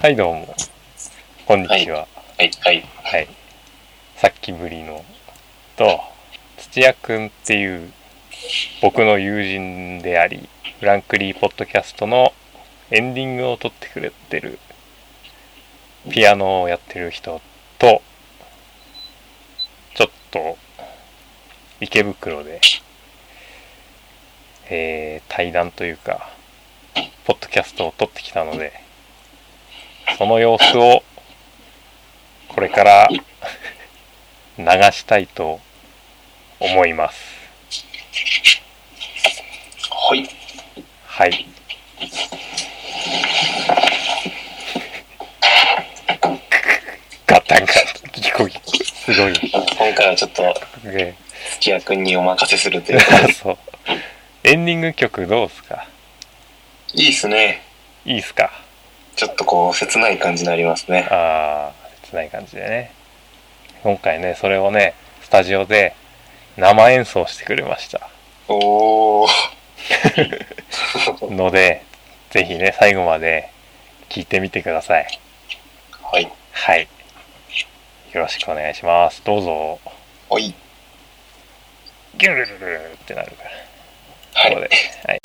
はいどうも。こんにちは。はい、はい。はい、さっきぶりの。と土屋くんっていう僕の友人でありフランクリーポッドキャストのエンディングを撮ってくれてるピアノをやってる人とちょっと池袋でえー対談というかポッドキャストを撮ってきたのでその様子をこれから流したいと思います。はい。はい。ガタンガタンギコギコすごい。今回はちょっと、ね。土屋くんにお任せするという。そう。エンディング曲どうすか？いいっすね。いいっすか？ちょっとこう、切ない感じになりますね。あー切ない感じでね今回ねそれをねスタジオで生演奏してくれましたおー。のでぜひね最後まで聞いてみてくださいはい。はいよろしくお願いしますどうぞおい。ギュルルルルってなるからはい。ここではい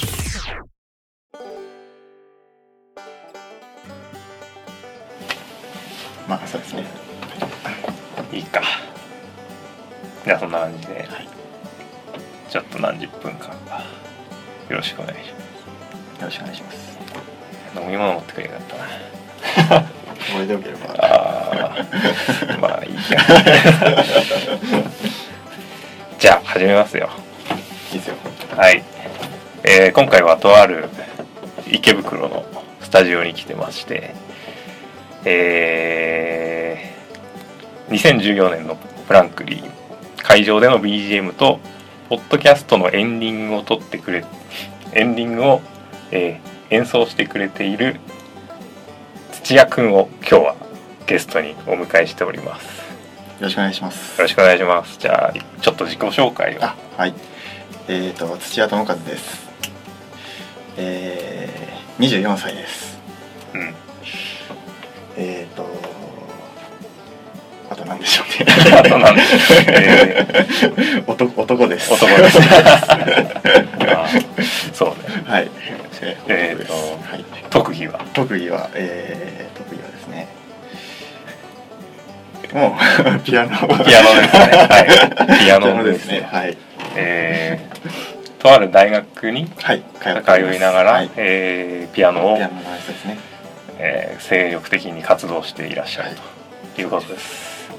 まあそうですね。いいか。じゃあそんな感じで、はい。ちょっと何十分間か。よろしくお願いしよろしくお願いします。ます飲み物持ってくれなかったな。これでよければ。あー。まあいいやじゃあ始めますよ。いいですよ。はい、えー今回はとある池袋のスタジオに来てましてえー2014年のフランクリー会場での BGM とポッドキャストのエンディングを撮ってくれエンディングを、えー演奏してくれている土屋くんを今日はゲストにお迎えしておりますよろしくお願いします。よろしくお願いしますじゃあちょっと自己紹介をあ、はい。えっ、と土屋智和です。えー、24歳です。うんえっ、とあと何でしょうね。あとなんで えー男男です。男です。あそうね。はい。えーとはい。特技は？特技は、えー、特技はですね。もう ピアノ。ピアノですね。はい。ピアノですすね。はい。えー、とある大学にはい。通いながら、はい、えーピアノをピア、ノのですね。えー精力的に活動していらっしゃるということです。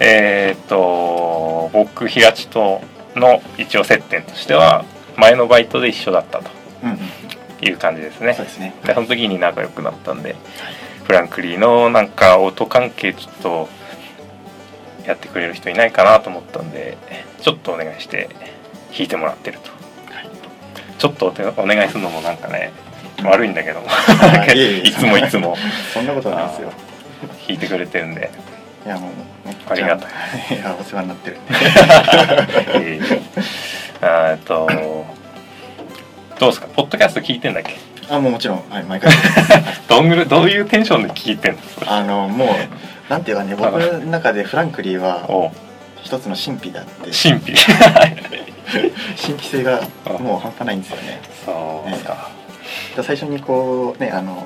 えーっと僕平地との一応接点としては前のバイトで一緒だったと。いう感じですねそう。ですね。でその時に仲良くなったんで、フランクリーのなんか音関係ちょっとやってくれる人いないかなと思ったんでちょっとお願いして弾いてもらってるとはいちょっとお願いするのもなんかね悪いんだけど。いつもいつも。そんなことないですよ。弾いてくれてるんで。いやもう、ね、ありがたい。いやお世話になってる。えっとどうですか？ポッドキャスト聞いてんだっけ？あもうもちろん。はい毎回。どんぐらいどういうテンションで聞いてんの？あのもうなんていうかね僕の中でフランクリーはお一つの神秘であって神秘。神秘性がもう半端ないんですよね。そうですか、で最初にこうねあの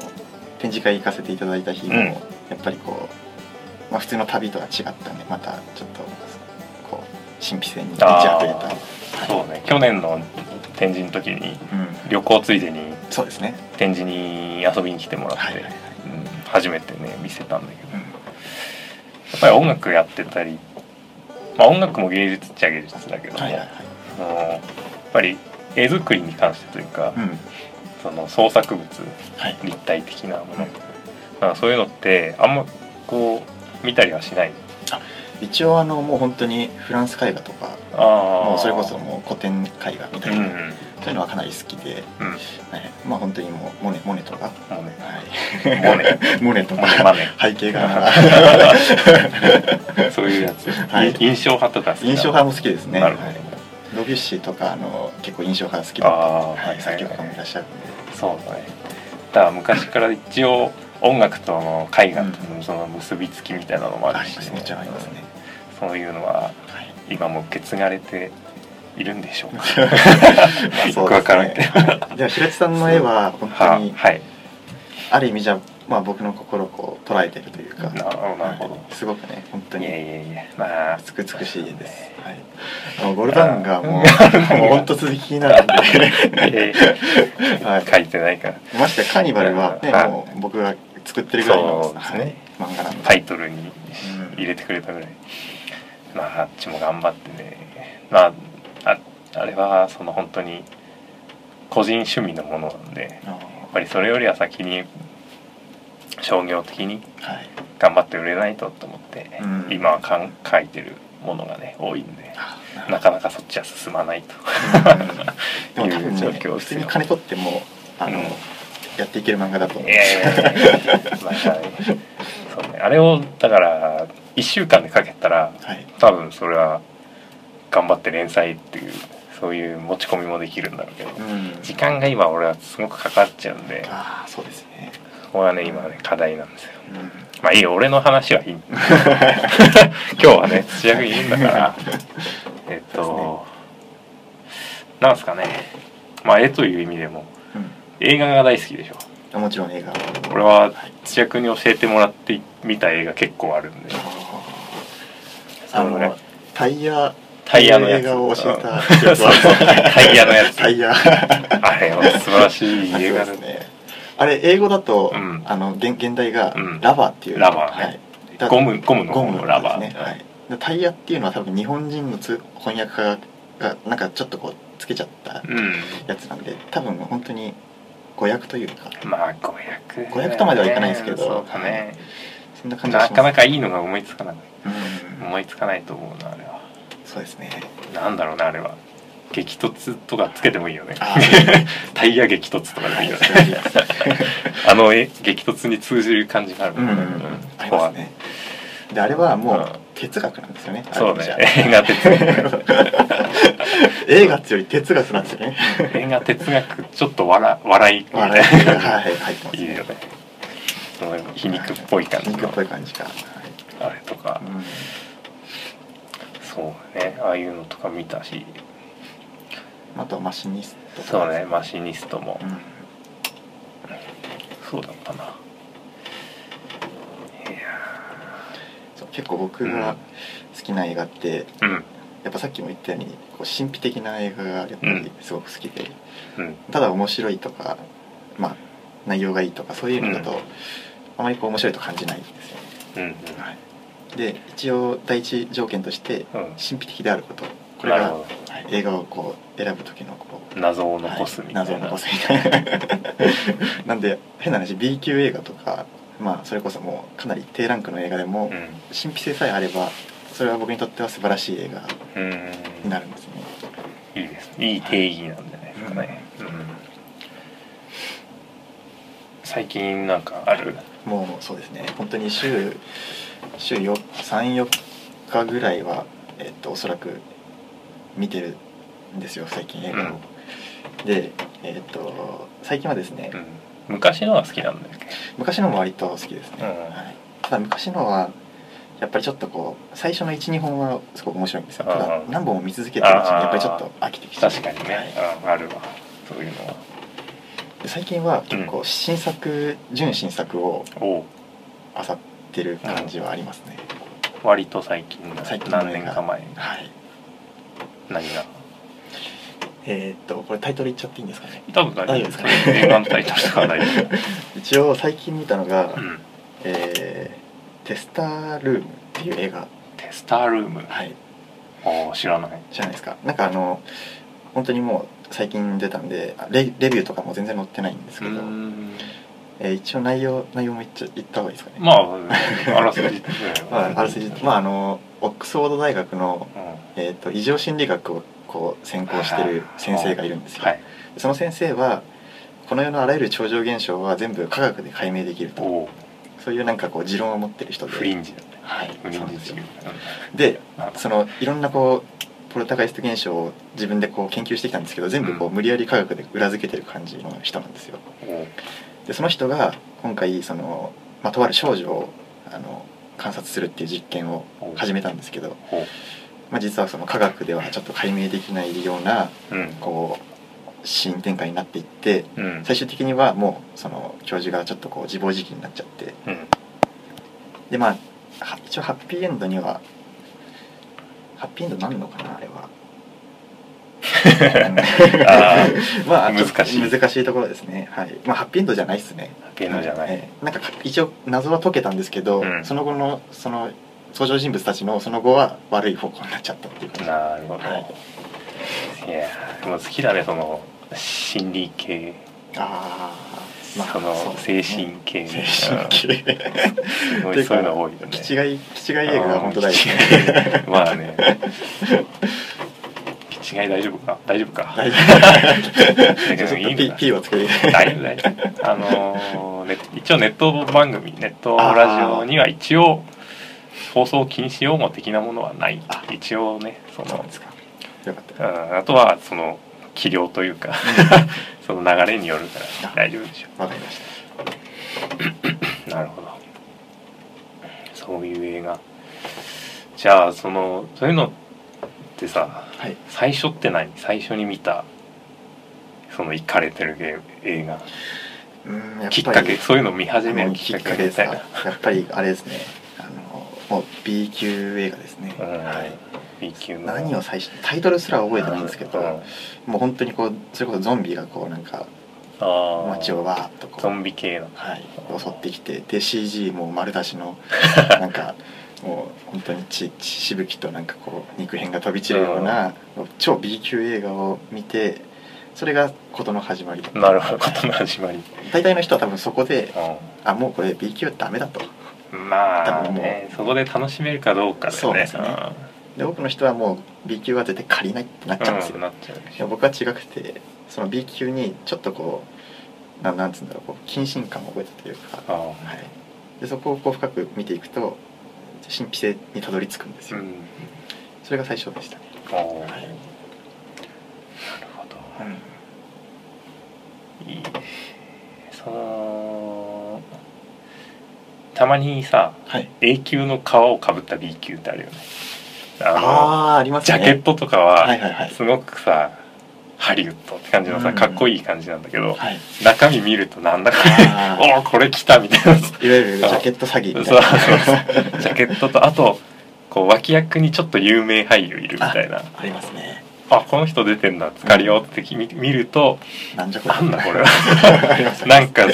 展示会行かせていただいた日も、うん。やっぱりこう、まあ、普通の旅とは違ったんでまたちょっとこう神秘性に満ち溢れた。はい。そうね。去年の展示の時にうん、旅行ついでにそうですね。展示に遊びに来てもらって、はいはいはい。うん。初めてね見せたんだけど。うん。やっぱり音楽やってたり、まあ、音楽も芸術っちゃ芸術だけども、はいはいはい。やっぱり絵作りに関してというか、うんその創作物はい。立体的なもの、なんかそういうのってあんまこう見たりはしない？一応あのもう本当にフランス絵画とかあもうそれこそもう古典絵画みたいな、うんうん。そういうのはかなり好きで、うん。はい、まあ本当にもうモネモネとか、もうねはい、モネ。モネとか。背景画 そういうやつ、はい。印象派とか印象派も好きですね。なるほど。はいロビュッシーとかあの結構印象派好きあだった、あはいはい、作曲家もいらっしゃるんで、そうだね。だから昔から一応音楽との絵画とのその結びつきみたいなのもあるし、ね、そういうのははい。今も受け継がれているんでしょうか。そうよくわからんけど。ですねでも平地さんの絵は本当はにはい。ある意味じゃまあ僕の心をこう捉えてるというか。なるほどはい。すごくね本当いやいにやいやまあ美しい絵です、はい、あのゴルダンがもうあもう本当続きになるんで、えはい。ー書いてないから。ましてやカーニバルはねはい。もう僕が作ってるぐらいのね。はい漫画なんで。タイトルに入れてくれたぐらい、まああっちも頑張ってね。まあああれはその本当に個人趣味のものなんでやあっぱりそれよりは先に商業的に頑張って売れないとと思って、うん。今はかん書いてるものがね多いんであなかなかそっちは進まないと。でも多分いうね状況ですよ。普通に金取ってもあの、うん。やっていける漫画だと思う。いやいやいやいやまあねそうね。あれをだから1週間で書けたらはい。多分それは頑張って連載っていうそういう持ち込みもできるんだろうけどうん。時間が今俺はすごくかかっちゃうんでああそうですね。そこがね今ね課題なんですよ。うん。まあいいよ俺の話はいい。今日はね土屋君いるんだから。えっとなんすかね。まあ絵という意味でもうん。映画が大好きでしょ。あもちろん映画。俺ははい土屋君に教えてもらって見た映画結構あるんで。あのそれタイヤタイヤの映画を教えたうん。そうそう。タイヤのやつ。タイヤ。あれは素晴らしい映画だねあれ英語だと、うん。あの現現代がうん。ラバーっていう、ラバーね。はい。だゴムゴムのゴムラバー。ね、はい、でタイヤっていうのは多分日本人のつ翻訳家がなんかちょっとこうつけちゃったうん。やつなんで多分本当に語訳というか。まあ500500とまではいかないですけど。そうだね。そんな感じがなかなかいいのが思いつかない。うん。思いつかないと思うなあれは。そうですね。なんだろうなあれは激突とかつけてもいいよね。タイヤ激突とかでもいいよね。あのえ激突に通じる感じがある。うん。うん。うんありますね。であれはもう哲学なんですよね。そうね。映画哲学。映画より哲学なんですよね。映画哲学ちょっと笑笑い。みたい。なはい入ってますいいよね。皮肉っぽい感じの。皮肉っぽい感じが、はい。あれとか。うん。そうね。ああいうのとか見たしあとはマシニストとか。そうねマシニストも。うん。そうだったな。いや結構僕が好きな映画って、ーうん。やっぱさっきも言ったようにこう神秘的な映画がやっぱりすごく好きで、うん。ただ面白いとかまあ内容がいいとかそういうのだと、うん。あまりこう面白いと感じないんですよね、うん。はい、で一応第一条件としてうん。神秘的であることこれが、映画をこう選ぶ時のこう謎を残すみたいな、はい、謎を残すみたいな。なんで変な話 B 級映画とかまあそれこそもうかなり低ランクの映画でも、神秘性さえあればそれは僕にとっては素晴らしい映画うん、うん、になるんですね。いいですいい定義なんじゃないですかね、うん。最近なんかある？もうそうですね。本当に週週34日ぐらいは、えっとおそらく見てるんですよ最近映画を、でえっと最近はですね、うん。昔のは好きなんだっけ昔のも割と好きですね、うん。はい、ただ昔のはやっぱりちょっとこう最初の12本はすごく面白いんですよ。ただうん何本も見続けてるうちにやっぱりちょっと飽きてきて確かにね、はい。うん。あるわ。そういうのは。で最近は結構新作、純新作をおう。漁ってる感じはありますね、割と最近の最近何年か前に。はい何が？えーっとこれタイトル言っちゃっていいんですかね？多分大丈夫ですかね？映画のタイトルとかは大丈 一応最近見たのが、夫、うん、えーテスタールームっていう映画。テスタールーム？はい。ああ知らない。じゃないですか？なんかあの本当にもう最近出たんであレレビューとかも全然載ってないんですうけど、んえー一応内容内容も言っちゃ言った方がいいですかね。まああらすじ まあ、あらすじまああのオックスフォード大学の、うん。えー、と異常心理学をこう専攻してる先生がいるんですよ、はい。その先生はこの世のあらゆる超常現象は全部科学で解明できると。そういうなんかこう持論を持ってる人で。フリンジだねはい。フリンジそうなんですよ。中でうんそのいろんなこうポルターガイスト現象を自分でこう研究してきたんですけど全部こううん無理やり科学で裏付けてる感じの人なんですよ。おうでその人が今回その、まあ、とある少女をあの観察するっていう実験を始めたんですけど、まあ、実はその科学ではちょっと解明できないようなうん。こう新展開になっていってうん。最終的にはもうその教授がちょっとこう自暴自棄になっちゃって。うん。でまあは一応ハッピーエンドにはハッピーエンドなんのかなあれは。あ まあ難しい。難しいところですね。はい。まあハッピーエンドじゃないですね。ハッピーエンドじゃない。ええなんかか一応謎は解けたんですけど、うん。その後のその登場人物たちのその後は悪い方向になっちゃったっていうなるほど、はい。い、やーでも好きだねその心理系。ああそのうですね。精神系。精神系。すごいそういうの多いよね。気違い気違い映画が本当大好き。うん。まあね。気 違い大丈夫か？大丈夫か？大丈夫。いい P, のか P を作り大丈夫大丈夫あのーね一応ネット番組ネットラジオには一応放送禁止用語的なものはない。あ。一応ねそのそうなんですか。よかった。うんあとはその器量というか その流れによるから大丈夫でしょわかりました。なるほど。そういう映画。じゃあそのそういうのってさはい。最初って何？最初に見たその行かれてるゲー映画。うんやきっかけそういうの見始めるききっっかかけみたいな。やっぱりあれですね。あのもう B 級映画ですね、うん。はい。B 級の。何を最初タイトルすら覚えてないんですけど、うん。もう本当にこうそれこそゾンビがこうなんか街をわーっとこう。ゾンビ系の。はい、襲ってきてで CG もう丸出しの なんかもう本当に血血しぶきとなんかこう肉片が飛び散るような、超 B 級映画を見てそれが事の始まり。なるほどことの始まり、大体の人は多分そこでうあもうこれ B 級はダメだと。ん、まあ多分ねそこで楽しめるかどうかだよね。そうですね。で多くの人はもう B 級は絶対借りないってなっちゃうんですよ、うん僕は違くてその B 級にちょっとこうなんなんつうんだろうこう謹慎感を覚えたというか、あ。はい、でそこをこう深く見ていくと神秘性にたどり着くんですよ、ーうん。それが最初でしたね、はい。なるほど。いい。そのたまにさはい、A 級の皮をかぶった B 級ってあるよね。あのあありますね。ジャケットとかははいはいはい。すごくさハリウッドって感じのさうん。かっこいい感じなんだけどはい。中身見るとなんだこあー。れ おおこれ来たみたいな。いわゆる ジャケット詐欺そうそうみたいそう。な ジャケットとあとこう脇役にちょっと有名俳優いるみたいな。ありますね。あこの人出てんだ使りよって見見るとなんじゃこれ。なんだこれあはなんか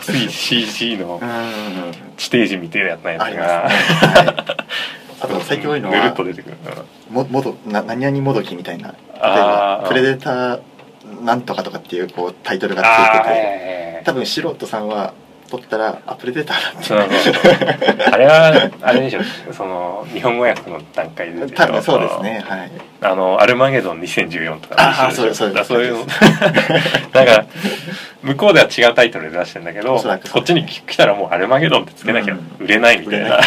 つい CG の地底人みたいなやつが。ね、はい、あと最近多いのぬるっはと出てくるももどな何々もどきみたいな。例えばプレデターなんとかとかっていうこうタイトルがついてて。ー多分素人さんは撮ったらあプレデターだって。そうそう。そうあれはあれでしょ。その日本語訳の段階で多分そうですね。はい。あの「アルマゲドン2014」とか。あそうですそういうの。だ から向こうでは違うタイトルで出してんだけどこっちに来たらもう「アルマゲドン」ってつけなきゃうん売れないみたいな、売れない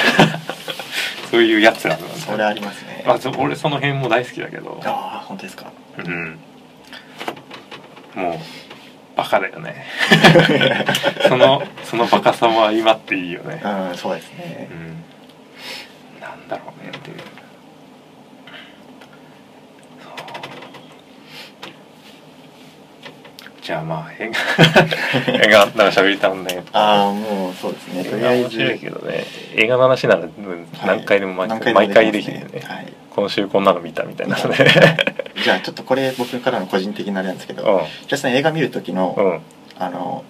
そういうやつなのそれありますね。まあ、そ俺その辺も大好きだけど。ああ本当ですか？うん。もうバカだよね。そのそのバカさも相まっていいよね。うんそうですね。うん。なんだろうねっていうそうじゃあまあ映画映画なんか喋りたいもんね。ああもうそうですね。と映りあえず画面白いけどね。映画の話ならうん何回でも毎,、何回毎回できるよね、すはい。今週こんなの見たみたいなのね。じゃあちょっとこれ僕からの個人的なあれなんですけどうじゃあさん映画見る時の、んうん。あの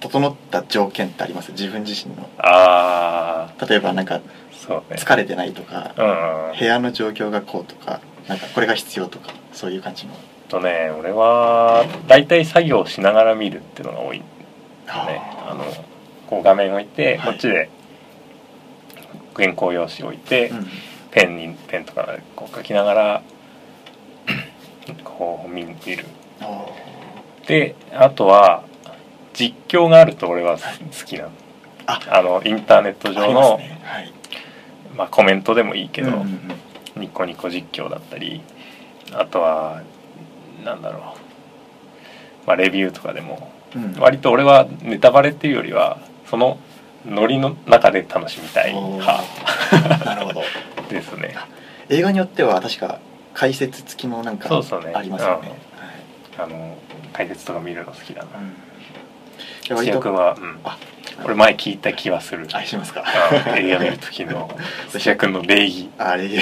整った条件ってあります？自分自身の。ああ例えばなんか疲れてないとかうんうん。部屋の状況がこうとかなんかこれが必要とかそういう感じのとね俺は大体作業しながら見るっていうのが多い。ねあ。のこう画面置いて、はい。こっちで原稿用紙置いて、うん。ペンにペンとかでこう書きながら こう見見る。あであとは実況があると俺は好きなの。あ。あのインターネット上の、すね。はい。まあ、コメントでもいいけど、うんうんうん。ニコニコ実況だったりあとはなんだろう、まあ、レビューとかでも。うん。割と俺はネタバレっていうよりはそのノリの中で楽しみたい派。なるほど。ですね。映画によっては確か解説付きもなんかありますよね。あの解説とか見るの好きだな。はいうんで割と土屋君は、うん。あ、俺前聞いた気はする。あしますか？うん映画見る時の土屋君の礼儀。あれで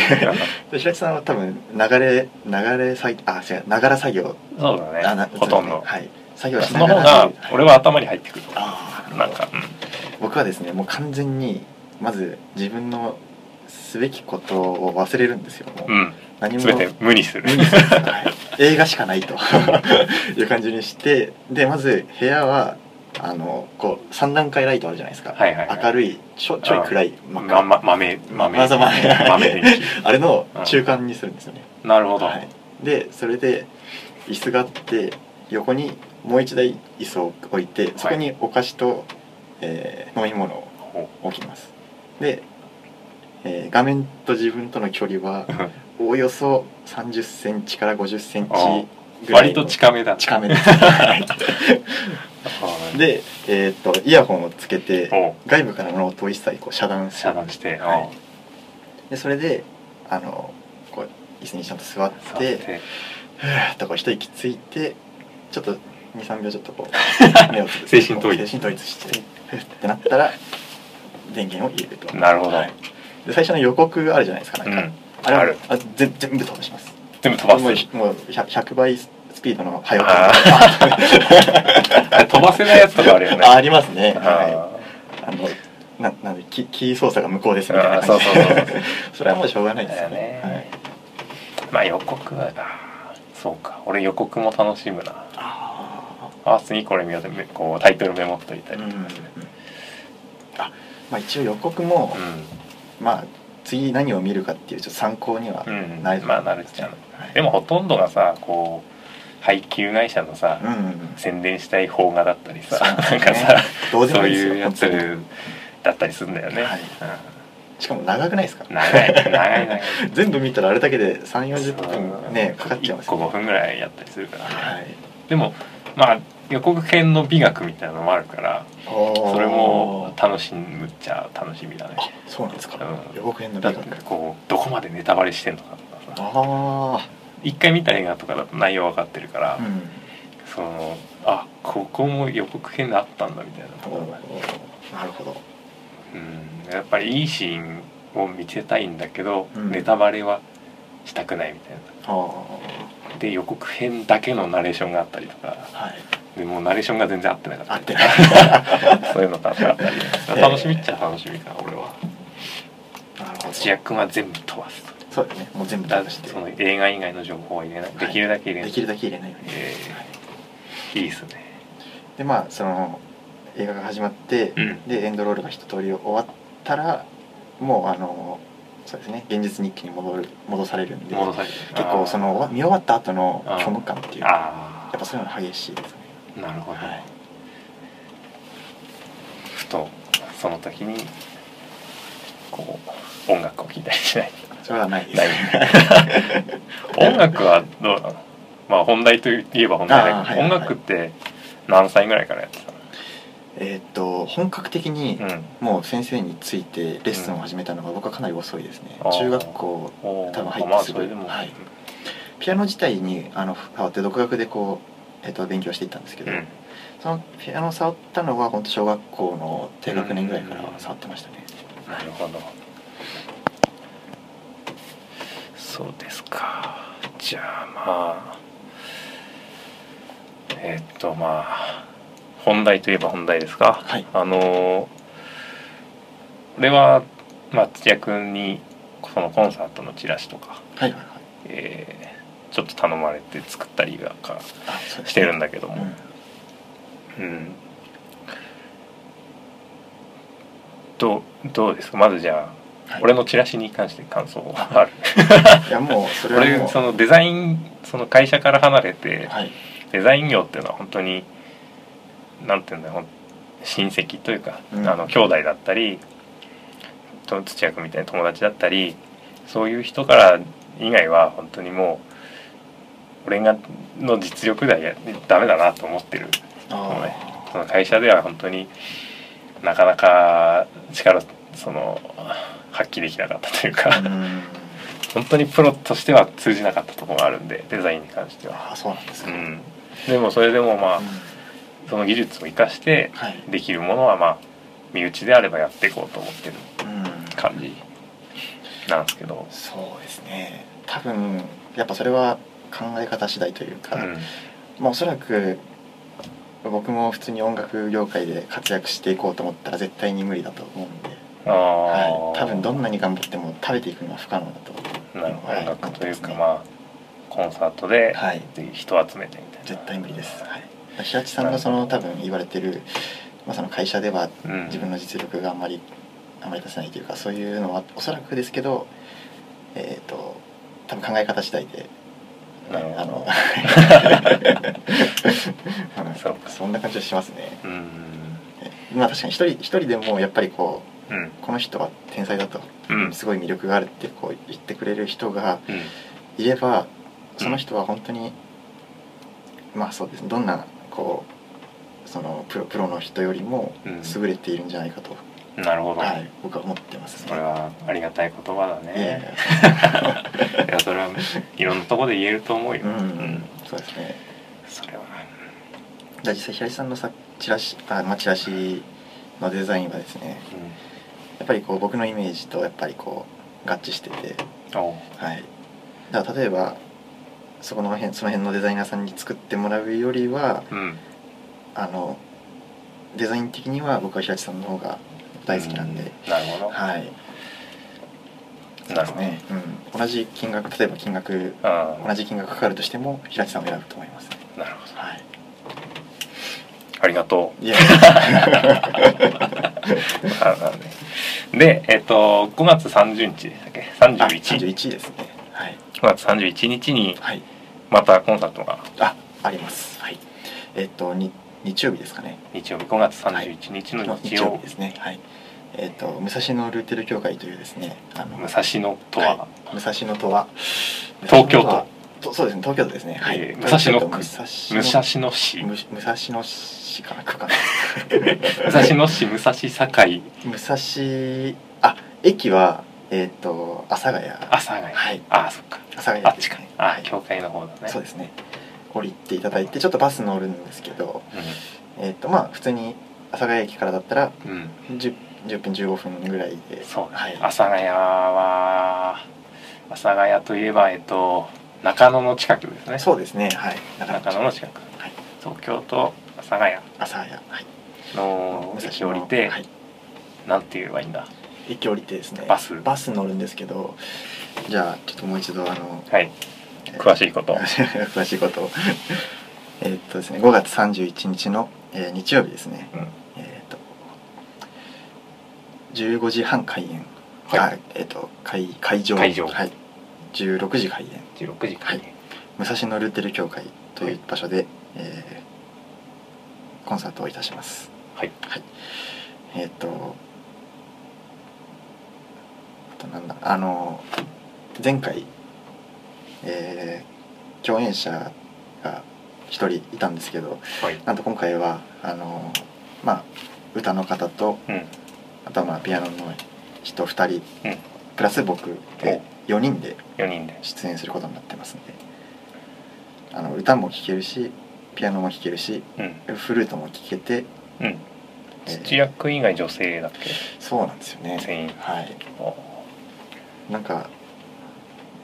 白木さんは多分流れ流れ作あ違うながら作業。そうだあなねほとんど、はい。作業しそながら。の方が俺は頭に入ってくるああなんか、僕はですねもう完全にまず自分のすべきことを忘れるんですよ。もう。うん、うん、何も。全て無にする。はい。映画しかないと。いう感じにしてでまず部屋はあのこう3段階ライトあるじゃないですか、はいはいはい。明るいちょちょい暗い真っ赤ま、ま、豆豆。豆 豆電 あれの中間にするんですよね、気なるほど、はい、でそれで椅子があって横にもう一台椅子を置いてそこにお菓子と、えー飲み物をほ置きます。で、えー画面と自分との距離はう およそ3 0センチから5 0センチ割と近めだ。近めです。で、えーっとイヤホンをつけて外部からの音を一切こう遮断遮断して、はい。でそれであのこう椅子にちゃんと座って。ふーっとこう一息ついてちょっと23秒ちょっとこう 目をつぶ精神統一。精神統一してふーってなったら電源を入れると。なるほど。はい。で最初の予告あるじゃないですかなんか、うん。あれはあるあぜ全部飛ばします全部飛ばす。もうひもう 100, 100倍スピードの速ああれ 飛ばせないやつとかあるよね。あありますね。あはあのななんでキキー操作が無効ですみたいな。あーそうそうそう。それはもうしょうがないですよだよね。はい、ーまあ予告はそうか。俺予告も楽しむな。ああ次これ見ようってめこうタイトルメモっといたあうんりとかあまあ一応予告も、うまあ次何を見るかっていうちょっと参考にはん、うん。なるまあなるゃうはい。でもほとんどがさこう配給会社のさ、うんうんうん。宣伝したい邦画だったりさ、そうなんかさどういいですよいうやつだったりするんだよね、はい。しかも長くないですか？うん長い。長い長い。全部見たらあれだけで3 4 0そう。分ねかかっちゃいます1個5分ぐらいやったりするからね、はい。でもまあ予告編の美学みたいなのもあるからそそれも楽しむっちゃ楽しみだね。あそうなんですか、うん。予告編の美学。こうどこまでネタバレしてんのかとか。さあ一回見た映画とかだと内容分かってるから、あうん。そのあここも予告編であったんだみたいなところが、なるほど。うん、やっぱりいいシーンを見せたいんだけど、うん。ネタバレはしたくないみたいな。あで予告編だけのナレーションがあったりとか。あはいでもうナレーションが全然合ってなかった。り合ってない。そういうのとあったり。楽しみっちゃ楽しみかな俺は。なるほど。土屋君は全部飛ばすそうですね。もう全部だ出して。その映画以外の情報は入れない、できるだけ入れない。できるだけ入れないように、えはいいいですね。でまあその映画が始まって、うん。でエンドロールが一通り終わったらもうあのそうですね。現実日記に戻る戻されるんで結構その見終わった後の虚無感っていうかやあっぱそういうのが激しいですね。あなるほど、はい。ふとその時にこう音楽を聴いたりしないそれはないです。音楽はどうなのまあ本題といえば本題だけど、音楽って何歳ぐらいからやってたの？えーっと本格的にうん。もう先生についてレッスンを始めたのが僕はかなり遅いですね、あー。中学校多分入ってまあすぐそれでも、はい。ピアノ自体にあの触って独学でこう、えー、と勉強していったんですけど、うん。そのピアノを触ったのは本当小学校の低学年ぐらいから触ってましたね、なるほど。そうですか。じゃあまあえっとまあ本題といえば本題ですか。はい。あの俺はまあ土屋君にそのコンサートのチラシとか、はいはいはい。えーちょっと頼まれて作ったりがかあそうですね。してるんだけども、うん。うん。どうどうですか？まずじゃあ、はい。俺のチラシに関して感想はある？いやもうそれはもそのデザインその会社から離れて、はい。デザイン業っていうのは本当になんていうんだろう親戚というか、うん。あの兄弟だったりと土屋君みたいな友達だったりそういう人から以外は本当にもう俺がの実力ではやダメだなと思ってる。あのねその会社では本当になかなか力その発揮できなかったというか、うん。本当にプロとしては通じなかったところがあるんでデザインに関しては、あそうなんですね、うん、でもそれでもまあうん。その技術を生かしてはい。できるものはまあ身内であればやっていこうと思ってるうん。感じなんですけど、そうですね。多分やっぱそれは考え方次第というか、うん。まあおそらく僕も普通に音楽業界で活躍していこうと思ったら絶対に無理だと思うんで、はい、多分どんなに頑張っても食べていくのは不可能だと。なるほど。はい。音楽というか、まあコンサートではい。人を集めてみたいな、絶対無理です、はい、平地さんがその多分言われてる、まあ、その会社ではうん。自分の実力があんまりあまり出せないというかそういうのはおそらくですけどえっ、と多分考え方次第でなるほど。あのそそんな感じはしますね。うん。まあ確かに一人一人でもやっぱりこううん。この人は天才だと、うん。すごい魅力があるってこう言ってくれる人がうん。いればその人は本当に、まあそうです。ねどんなこうそのプロプロの人よりもうん。優れているんじゃないかと、なるほど、はい、僕は思ってますね。それはありがたい言葉だね。やいや。そ れはいろんなところで言えると思うよ、うん、そうですね。それは。じゃあ実際平井さんのさチラシあ、まあ、チラシのデザインはですねやっぱりこう僕のイメージとやっぱりこう合致して。て、はい、だから例えばそこの辺その辺のデザイナーさんに作ってもらうよりはうん。あのデザイン的には僕は平地さんの方が大好きなんで、うなるほど、はいですね、うん、同じ金額例えば金額あ同じ金額かかるとしても平地さんを選ぶと思いますなるほど。はい。ありがとう。いや ででえっ、と5月30日でしたっけあ31 31ですね。はい。5月31日にはい。またコンサートが。ああります。はい。えっとに日曜日ですかね。日曜日。5月31日のの日曜。日曜日ですね。はいえっと武蔵野ルーテル協会というですねあの武蔵野とは、い。武蔵野とは。東京都。そうですね東京都ですね。はい、えー武蔵野区。武蔵野市。む武蔵野市かな区かな。武蔵野市武蔵境。武蔵あ駅はえっ、と阿佐ヶ谷。阿佐ヶ谷、はい。ああそっか。阿佐ヶ谷あっちか。あ、はい。教会の方だね。そうですね。降りていただいてちょっとバス乗るんですけどえっ、とまあ普通に阿佐ヶ谷駅からだったらうん、うん、10, 10分15分ぐらいで。そうだはい。ね阿佐ヶ谷は阿佐ヶ谷といえばえっと中野の近くですね。そうですね。はい。中野の近く。はい。東京都阿佐ヶ谷。阿佐ヶ谷。はい。の駅降りて、はい、なんて言えばいいんだ？駅降りてですね。バス。バス乗るんですけどじゃあちょっともう一度あのはい。詳しいこと。詳しいこと。をえーっとですね5月31日の、えー日曜日ですね。うん15時半開演。はい。あえーっと会会場。会場。はい。16時開演。16時はい。武蔵野ルーテル協会という場所で、えーコンサートをいたします。はい。はい。えーっとあとなんだあの前回えー共演者が一人いたんですけどはい。なんと今回はあのまあ歌の方とうん。あまあピアノの人2人うん。プラス僕で4人で4人で。出演することになってますんで。あの歌も聴けるしピアノも弾けるしうん。フルートも聴けて、うん。えー土屋君以外女性だっけ？そうなんですよね。全員。はい。お。なんか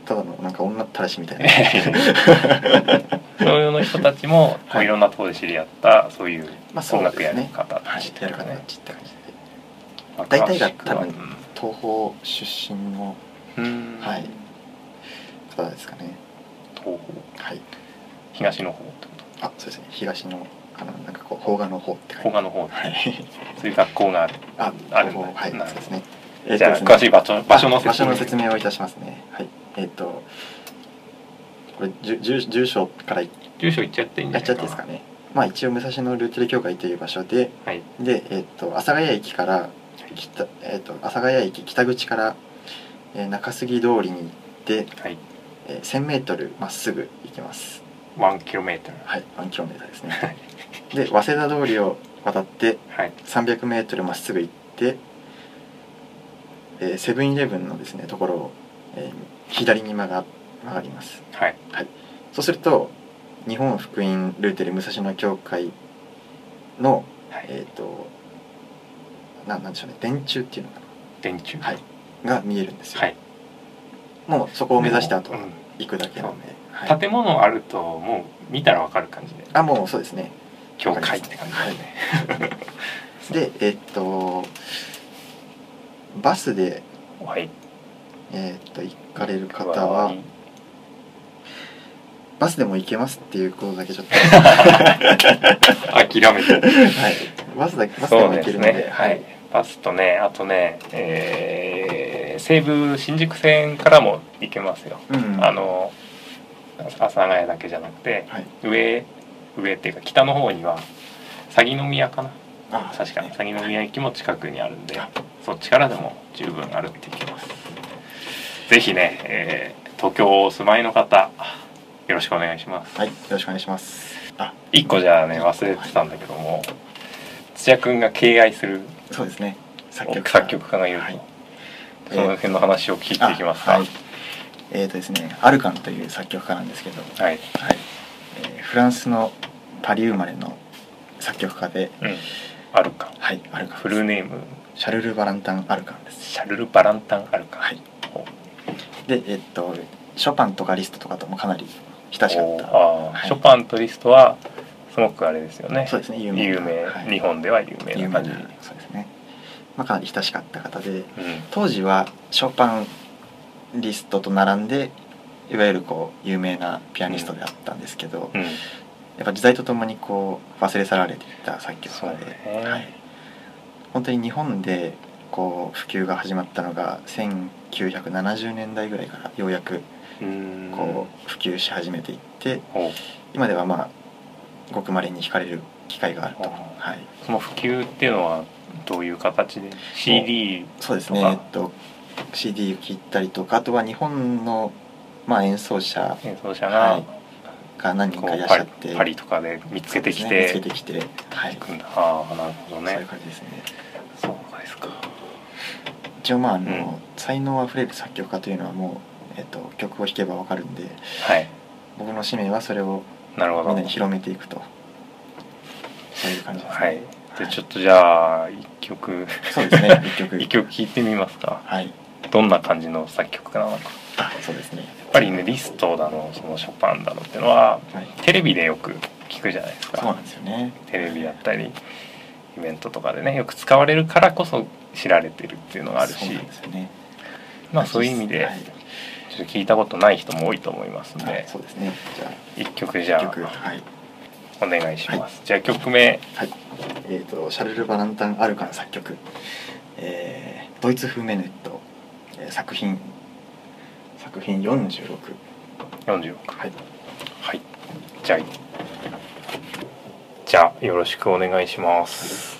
ただのなんか女ったらしみたいな。そういうの人たちも、こうはい。いろんなところで知り合ったそういう音楽やですね。はい。やる方ちって感じで。まあ大体が多分東宝出身のはい。方ですかね。東方はい。東の方ってこあそうですね。東のあのなんかこう邦画の方って邦画の方ではい。そういう学校がある。ああるんはいそうですね。じゃあ詳しい場所場所のあ場所の説明をいたしますね。はい。えっ、とこれ住住住所からや住所言っちゃっていいんじゃっないですかね。まあ一応武蔵野ルーテル協会という場所ではい。でえっ、と阿佐ヶ谷駅から北えっ、と阿佐ヶ谷駅北口から、えー中杉通りに行って、はい。えー、1000メートルまっすぐ行きます。1キロメートル。はい1キロメーターですはねい。で早稲田通りを渡ってはい。300メートルまっすぐ行って、えーセブンイレブンのですねところを、えー左に曲が曲がります。はい。そうすると日本福音ルーテル武蔵野教会のはい。えっ、とななんでしょうね電柱っていうのか電柱？な、はい、が見えるんですよ、はい。もうそこを目指してあとはうん。行くだけなんで、はい、建物あるともう見たらわかる感じで。あもうそうですね。教会って感じだよね、でえっ、とバスではい。えっ、と行かれる方はバスでも行けますっていうことだけちょっと。諦めて。はい。バスだバスでも行けるので。すねはい。バスとねあとね、えー西武新宿線からも行けますよ、うん。あの阿佐ヶ谷だけじゃなくてはい。上上っていうか北の方には鷺宮かな。あ確か。鷺宮駅も近くにあるんであそっちからでも十分歩いていけます。ぜひね、えー東京お住まいの方よろしくお願いします。はいよろしくお願いします。あ一個じゃあね忘れてたんだけども土屋くんが敬愛するそうですね。作曲作曲家がいると、はい。その辺の話を聞いていきますか。あはい。えーとですねアルカンという作曲家なんですけど、はい、はい。えーフランスのパリ生まれの作曲家で、うん、アルカン。はい、アルカンフルネーム。シャルル・バランタン・アルカンです。シャルル・バランタン・アルカン。はい。おでえっとショパンとかリストとかともかなり親しかった。はい。ショパンとリストはすごくあれですよね。そうですね有名有名、はい。日本では有名なな感じ、そうですね、まあ、かなり親しかった方でうん。当時はショパンリストと並んでいわゆるこう有名なピアニストであったんですけど、うん、やっぱ時代とともにこう忘れ去られていった作曲家で、ね、はい、本当に日本でこう普及が始まったのが1970年代ぐらいからようやくうんこう普及し始めていってお今ではまあごくまれに弾かれる機会があると、あはい、その普及っていうのはどういう形で？CD そうですね、とかえっと、CD を聴いたりとかあとは日本の、まあ、演奏者演奏者がはい。が何人かいらっしゃって。パリとかで見つけてきそうですね。て見つけてきて、はい、ああなるほどそういうね感じですね。そうですか。一応まああの、うん。才能あふれる作曲家というのはもう、えっと、曲を弾けばわかるんではい。僕の使命はそれをなるほど。みんなに広めていくと。そういう感じですね。はい。でちょっとじゃあ一曲。そうですね。一曲。一曲聴いてみますか。はい。どんな感じの作曲家な。のかあそうですね。やっぱりねリストだのそのショパンだのっていうのははい。テレビでよく聞くじゃないですか。そうなんですよね。テレビだったりイベントとかでねよく使われるからこそ知られてるっていうのがあるし。ね。まあそういう意味ではいちょっと聞いたことない人も多いと思いますんあでそうですね。じゃあ一曲じゃあはい。お願いします。じゃあ曲名。はい。えー、とシャルル・バランタン・アルカの作曲、えードイツ風メネット、えー作品。作品46 46はい。はい。じゃあじゃあよろしくお願いします「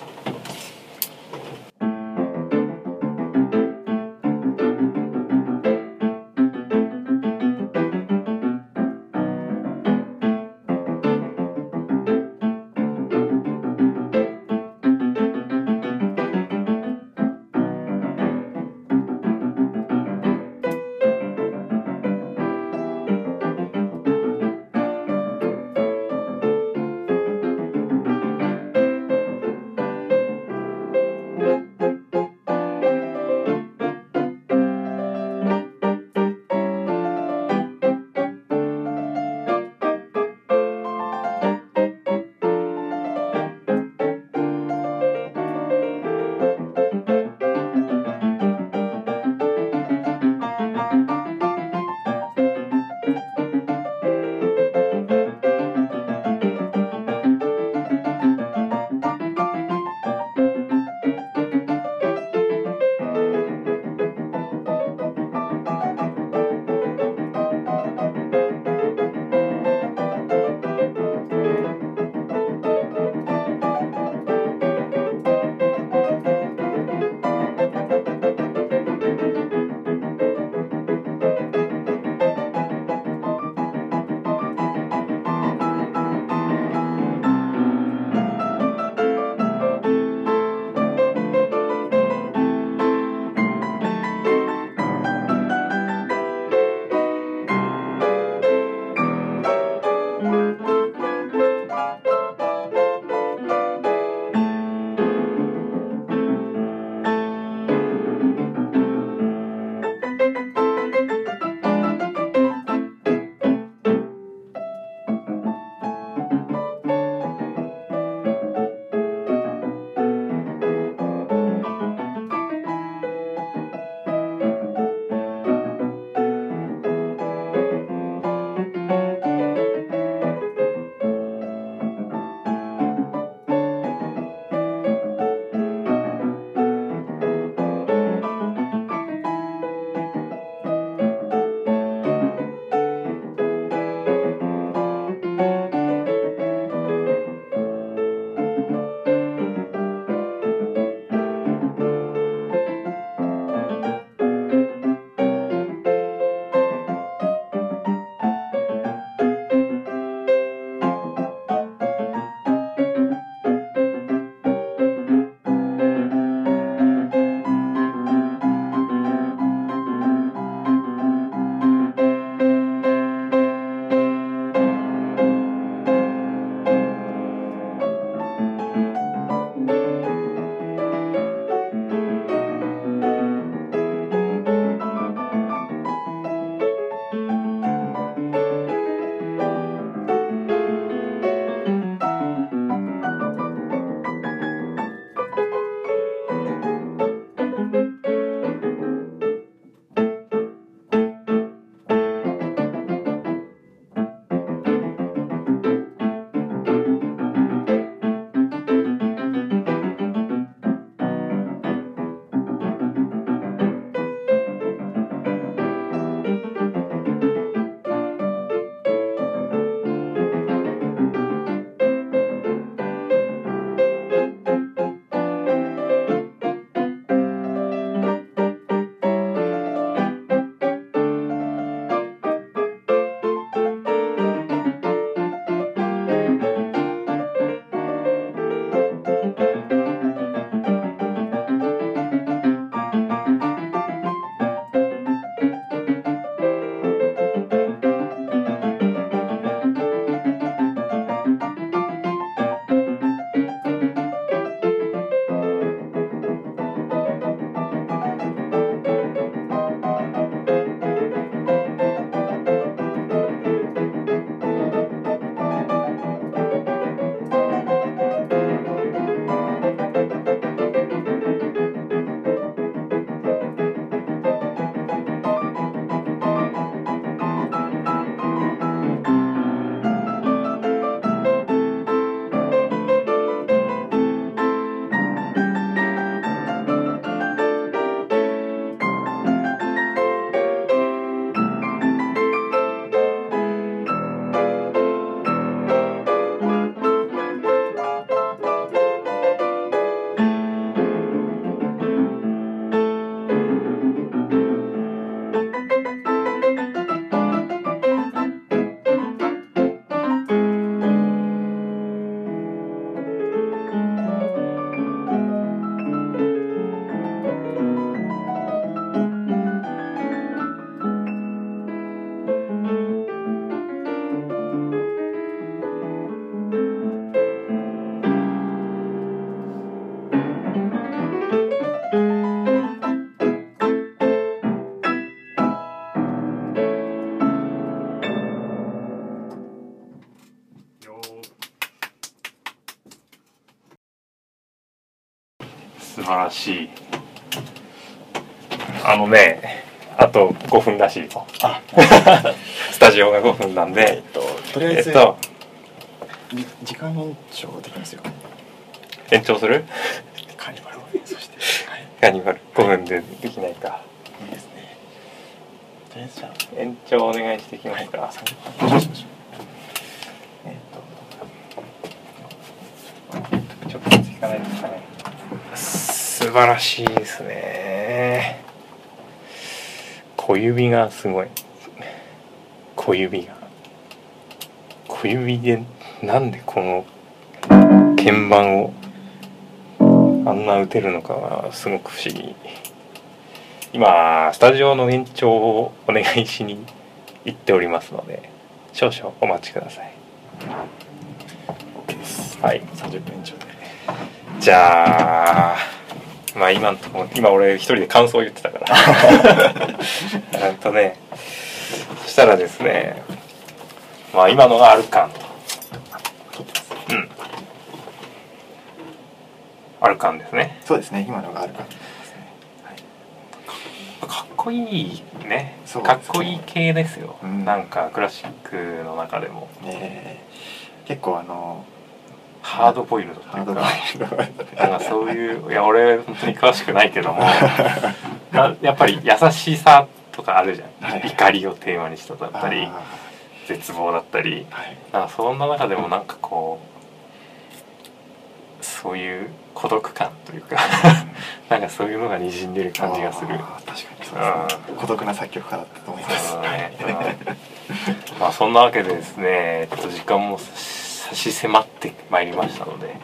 しいあのねあと5分らしい スタジオが5分なんえっでととりあえず、えっと。じ時間延長できますよ。延長する？カーニバルをそしてはい。カーニバル。5分でできないか。いいですね。とりあえずじゃあ。延長お願いしてきますか、30分にしましょうえっちょっとずついかないですかね素晴らしいですね。小指がすごい。小指が。小指でなんでこの鍵盤をあんな打てるのかはすごく不思議。今スタジオの延長をお願いしに行っておりますので少々お待ちください。と OK です。はい。30分延長で。じゃあまあ今のところ今俺一人で感想を言ってたから。なんとねそしたらですねまあ今のがアルカンと。撮ってますうん。アルカンですね。そうですね今のがあるかと思い。ますねはいかっこいいね。かっこいい系ですよ、うん。なんかクラシックの中でも。えー結構あのハードボイルドっていうか。なんかそういういや俺本当に詳しくないけども。な やっぱり優しさとかあるじゃん、はい怒りをテーマにしただったりあ絶望だったり。ーはい。なんかそんな中でもなんかこうそういう孤独感というか。なんかそういうのがにじんでる感じがする。確かにそうですね。孤独な作曲家だったと思います。ね。うん。まあそんなわけでですねちょっと時間も差し迫ってまいりましたので。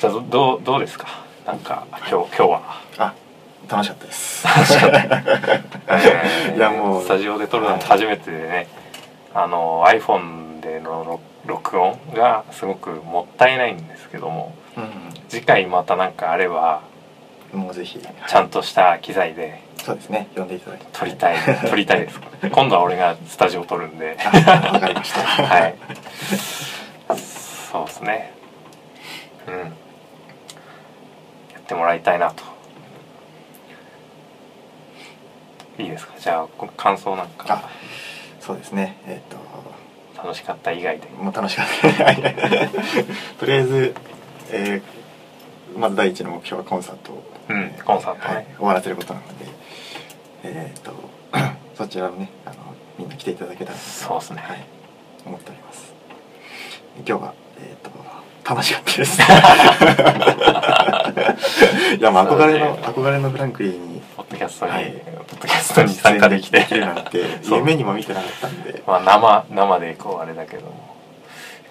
じゃあどどうどうですか？なんか今日今日は。あ楽しかったです。えー いやもう。スタジオで撮るなんて初めてでね、あの iPhone での録録音がすごくもったいないんですけども。う次回またなんかあればんもうぜひちゃんとした機材でそうですね。呼んでいただいて。撮りたい 撮りたいです。今度は俺がスタジオ撮るんで。あわかりました。はい。そうですね。うん。やってもらいたいなと。いいですか？じゃあこ感想なんか。あそうですね。えっ、楽しかった以外で。ともう楽しかった。とりあえず、えーまず第一の目標はコンサートを、うんコンサートね。はい、終わらせることなのでえっ、と そちらをねあのみんな来ていただけたらそうですね。はい、思っております。今日はえっ、と楽しかったです。いやまあ憧れの憧れのグランクリーにポッドキャストに、はいポッドキャストに参加できて。できるなんて 夢にも見てなかったんで。まあ生生でこうあれだけども。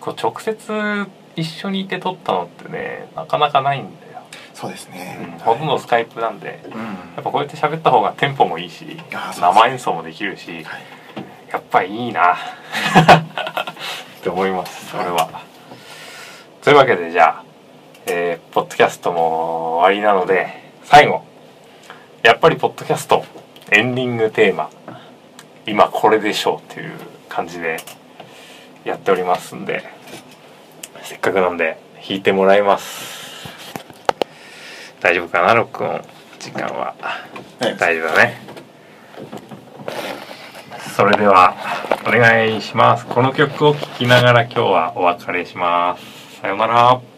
こう直接一緒にいて撮ったのってねなかなかないんだよ、そうですね、うん、ほとんどスカイプなんでうん。やっぱこうやって喋った方がテンポもいいし生演奏もできるしはい。やっぱりいいな。って思いますそれは。というわけでじゃあ、えーポッドキャストも終わりなので最後やっぱりポッドキャストエンディングテーマ今これでしょうっていう感じでやっておりますんでせっかくなんで弾いてもらいます。大丈夫かな録音？時間は。はい。大丈夫だね。それではお願いします。この曲を聴きながら今日はお別れします。さようなら「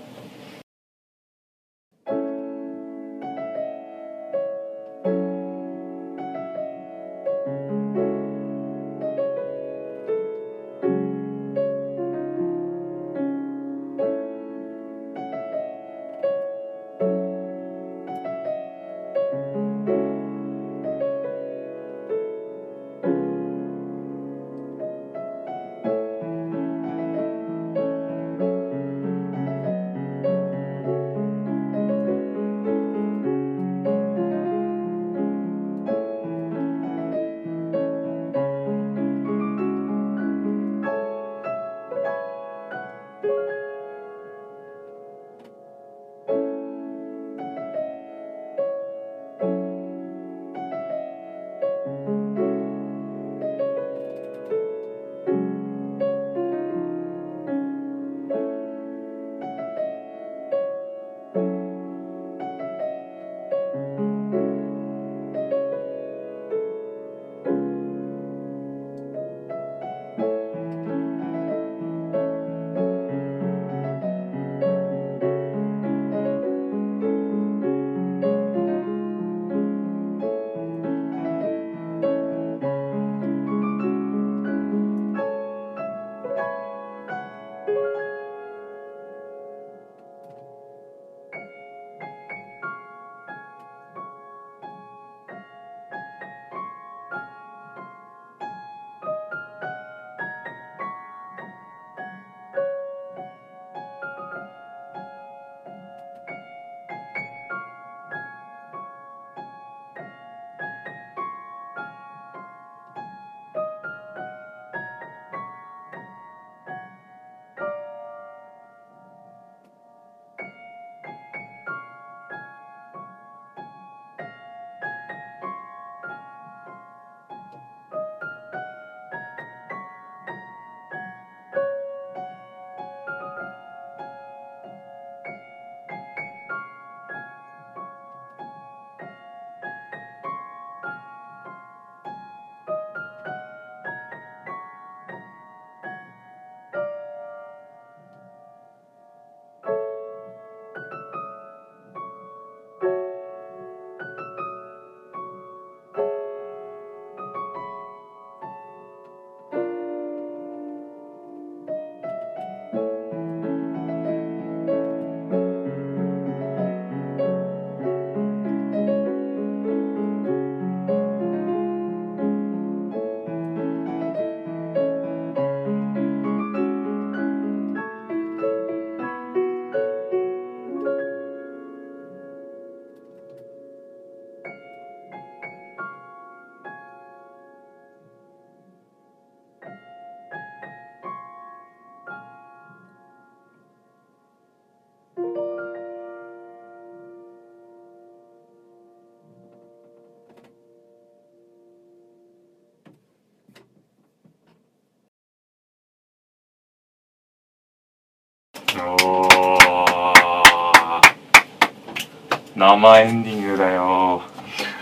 生エンディングだよ。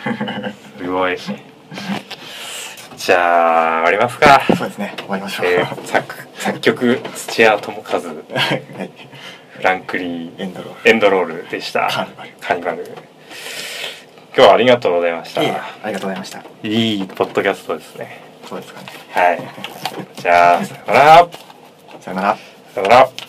すごい。じゃあ終わりますか、そうですね。終わりましょう、えー作作曲土屋智和。フ はい。ランクリー。エンドロール。エンドロールでした。カーニバル。今日はありがとうございました。いえいえありがとうございました。いいポッドキャストですね。そうですかね。はい。じゃあさよなら。さよなら。さよなら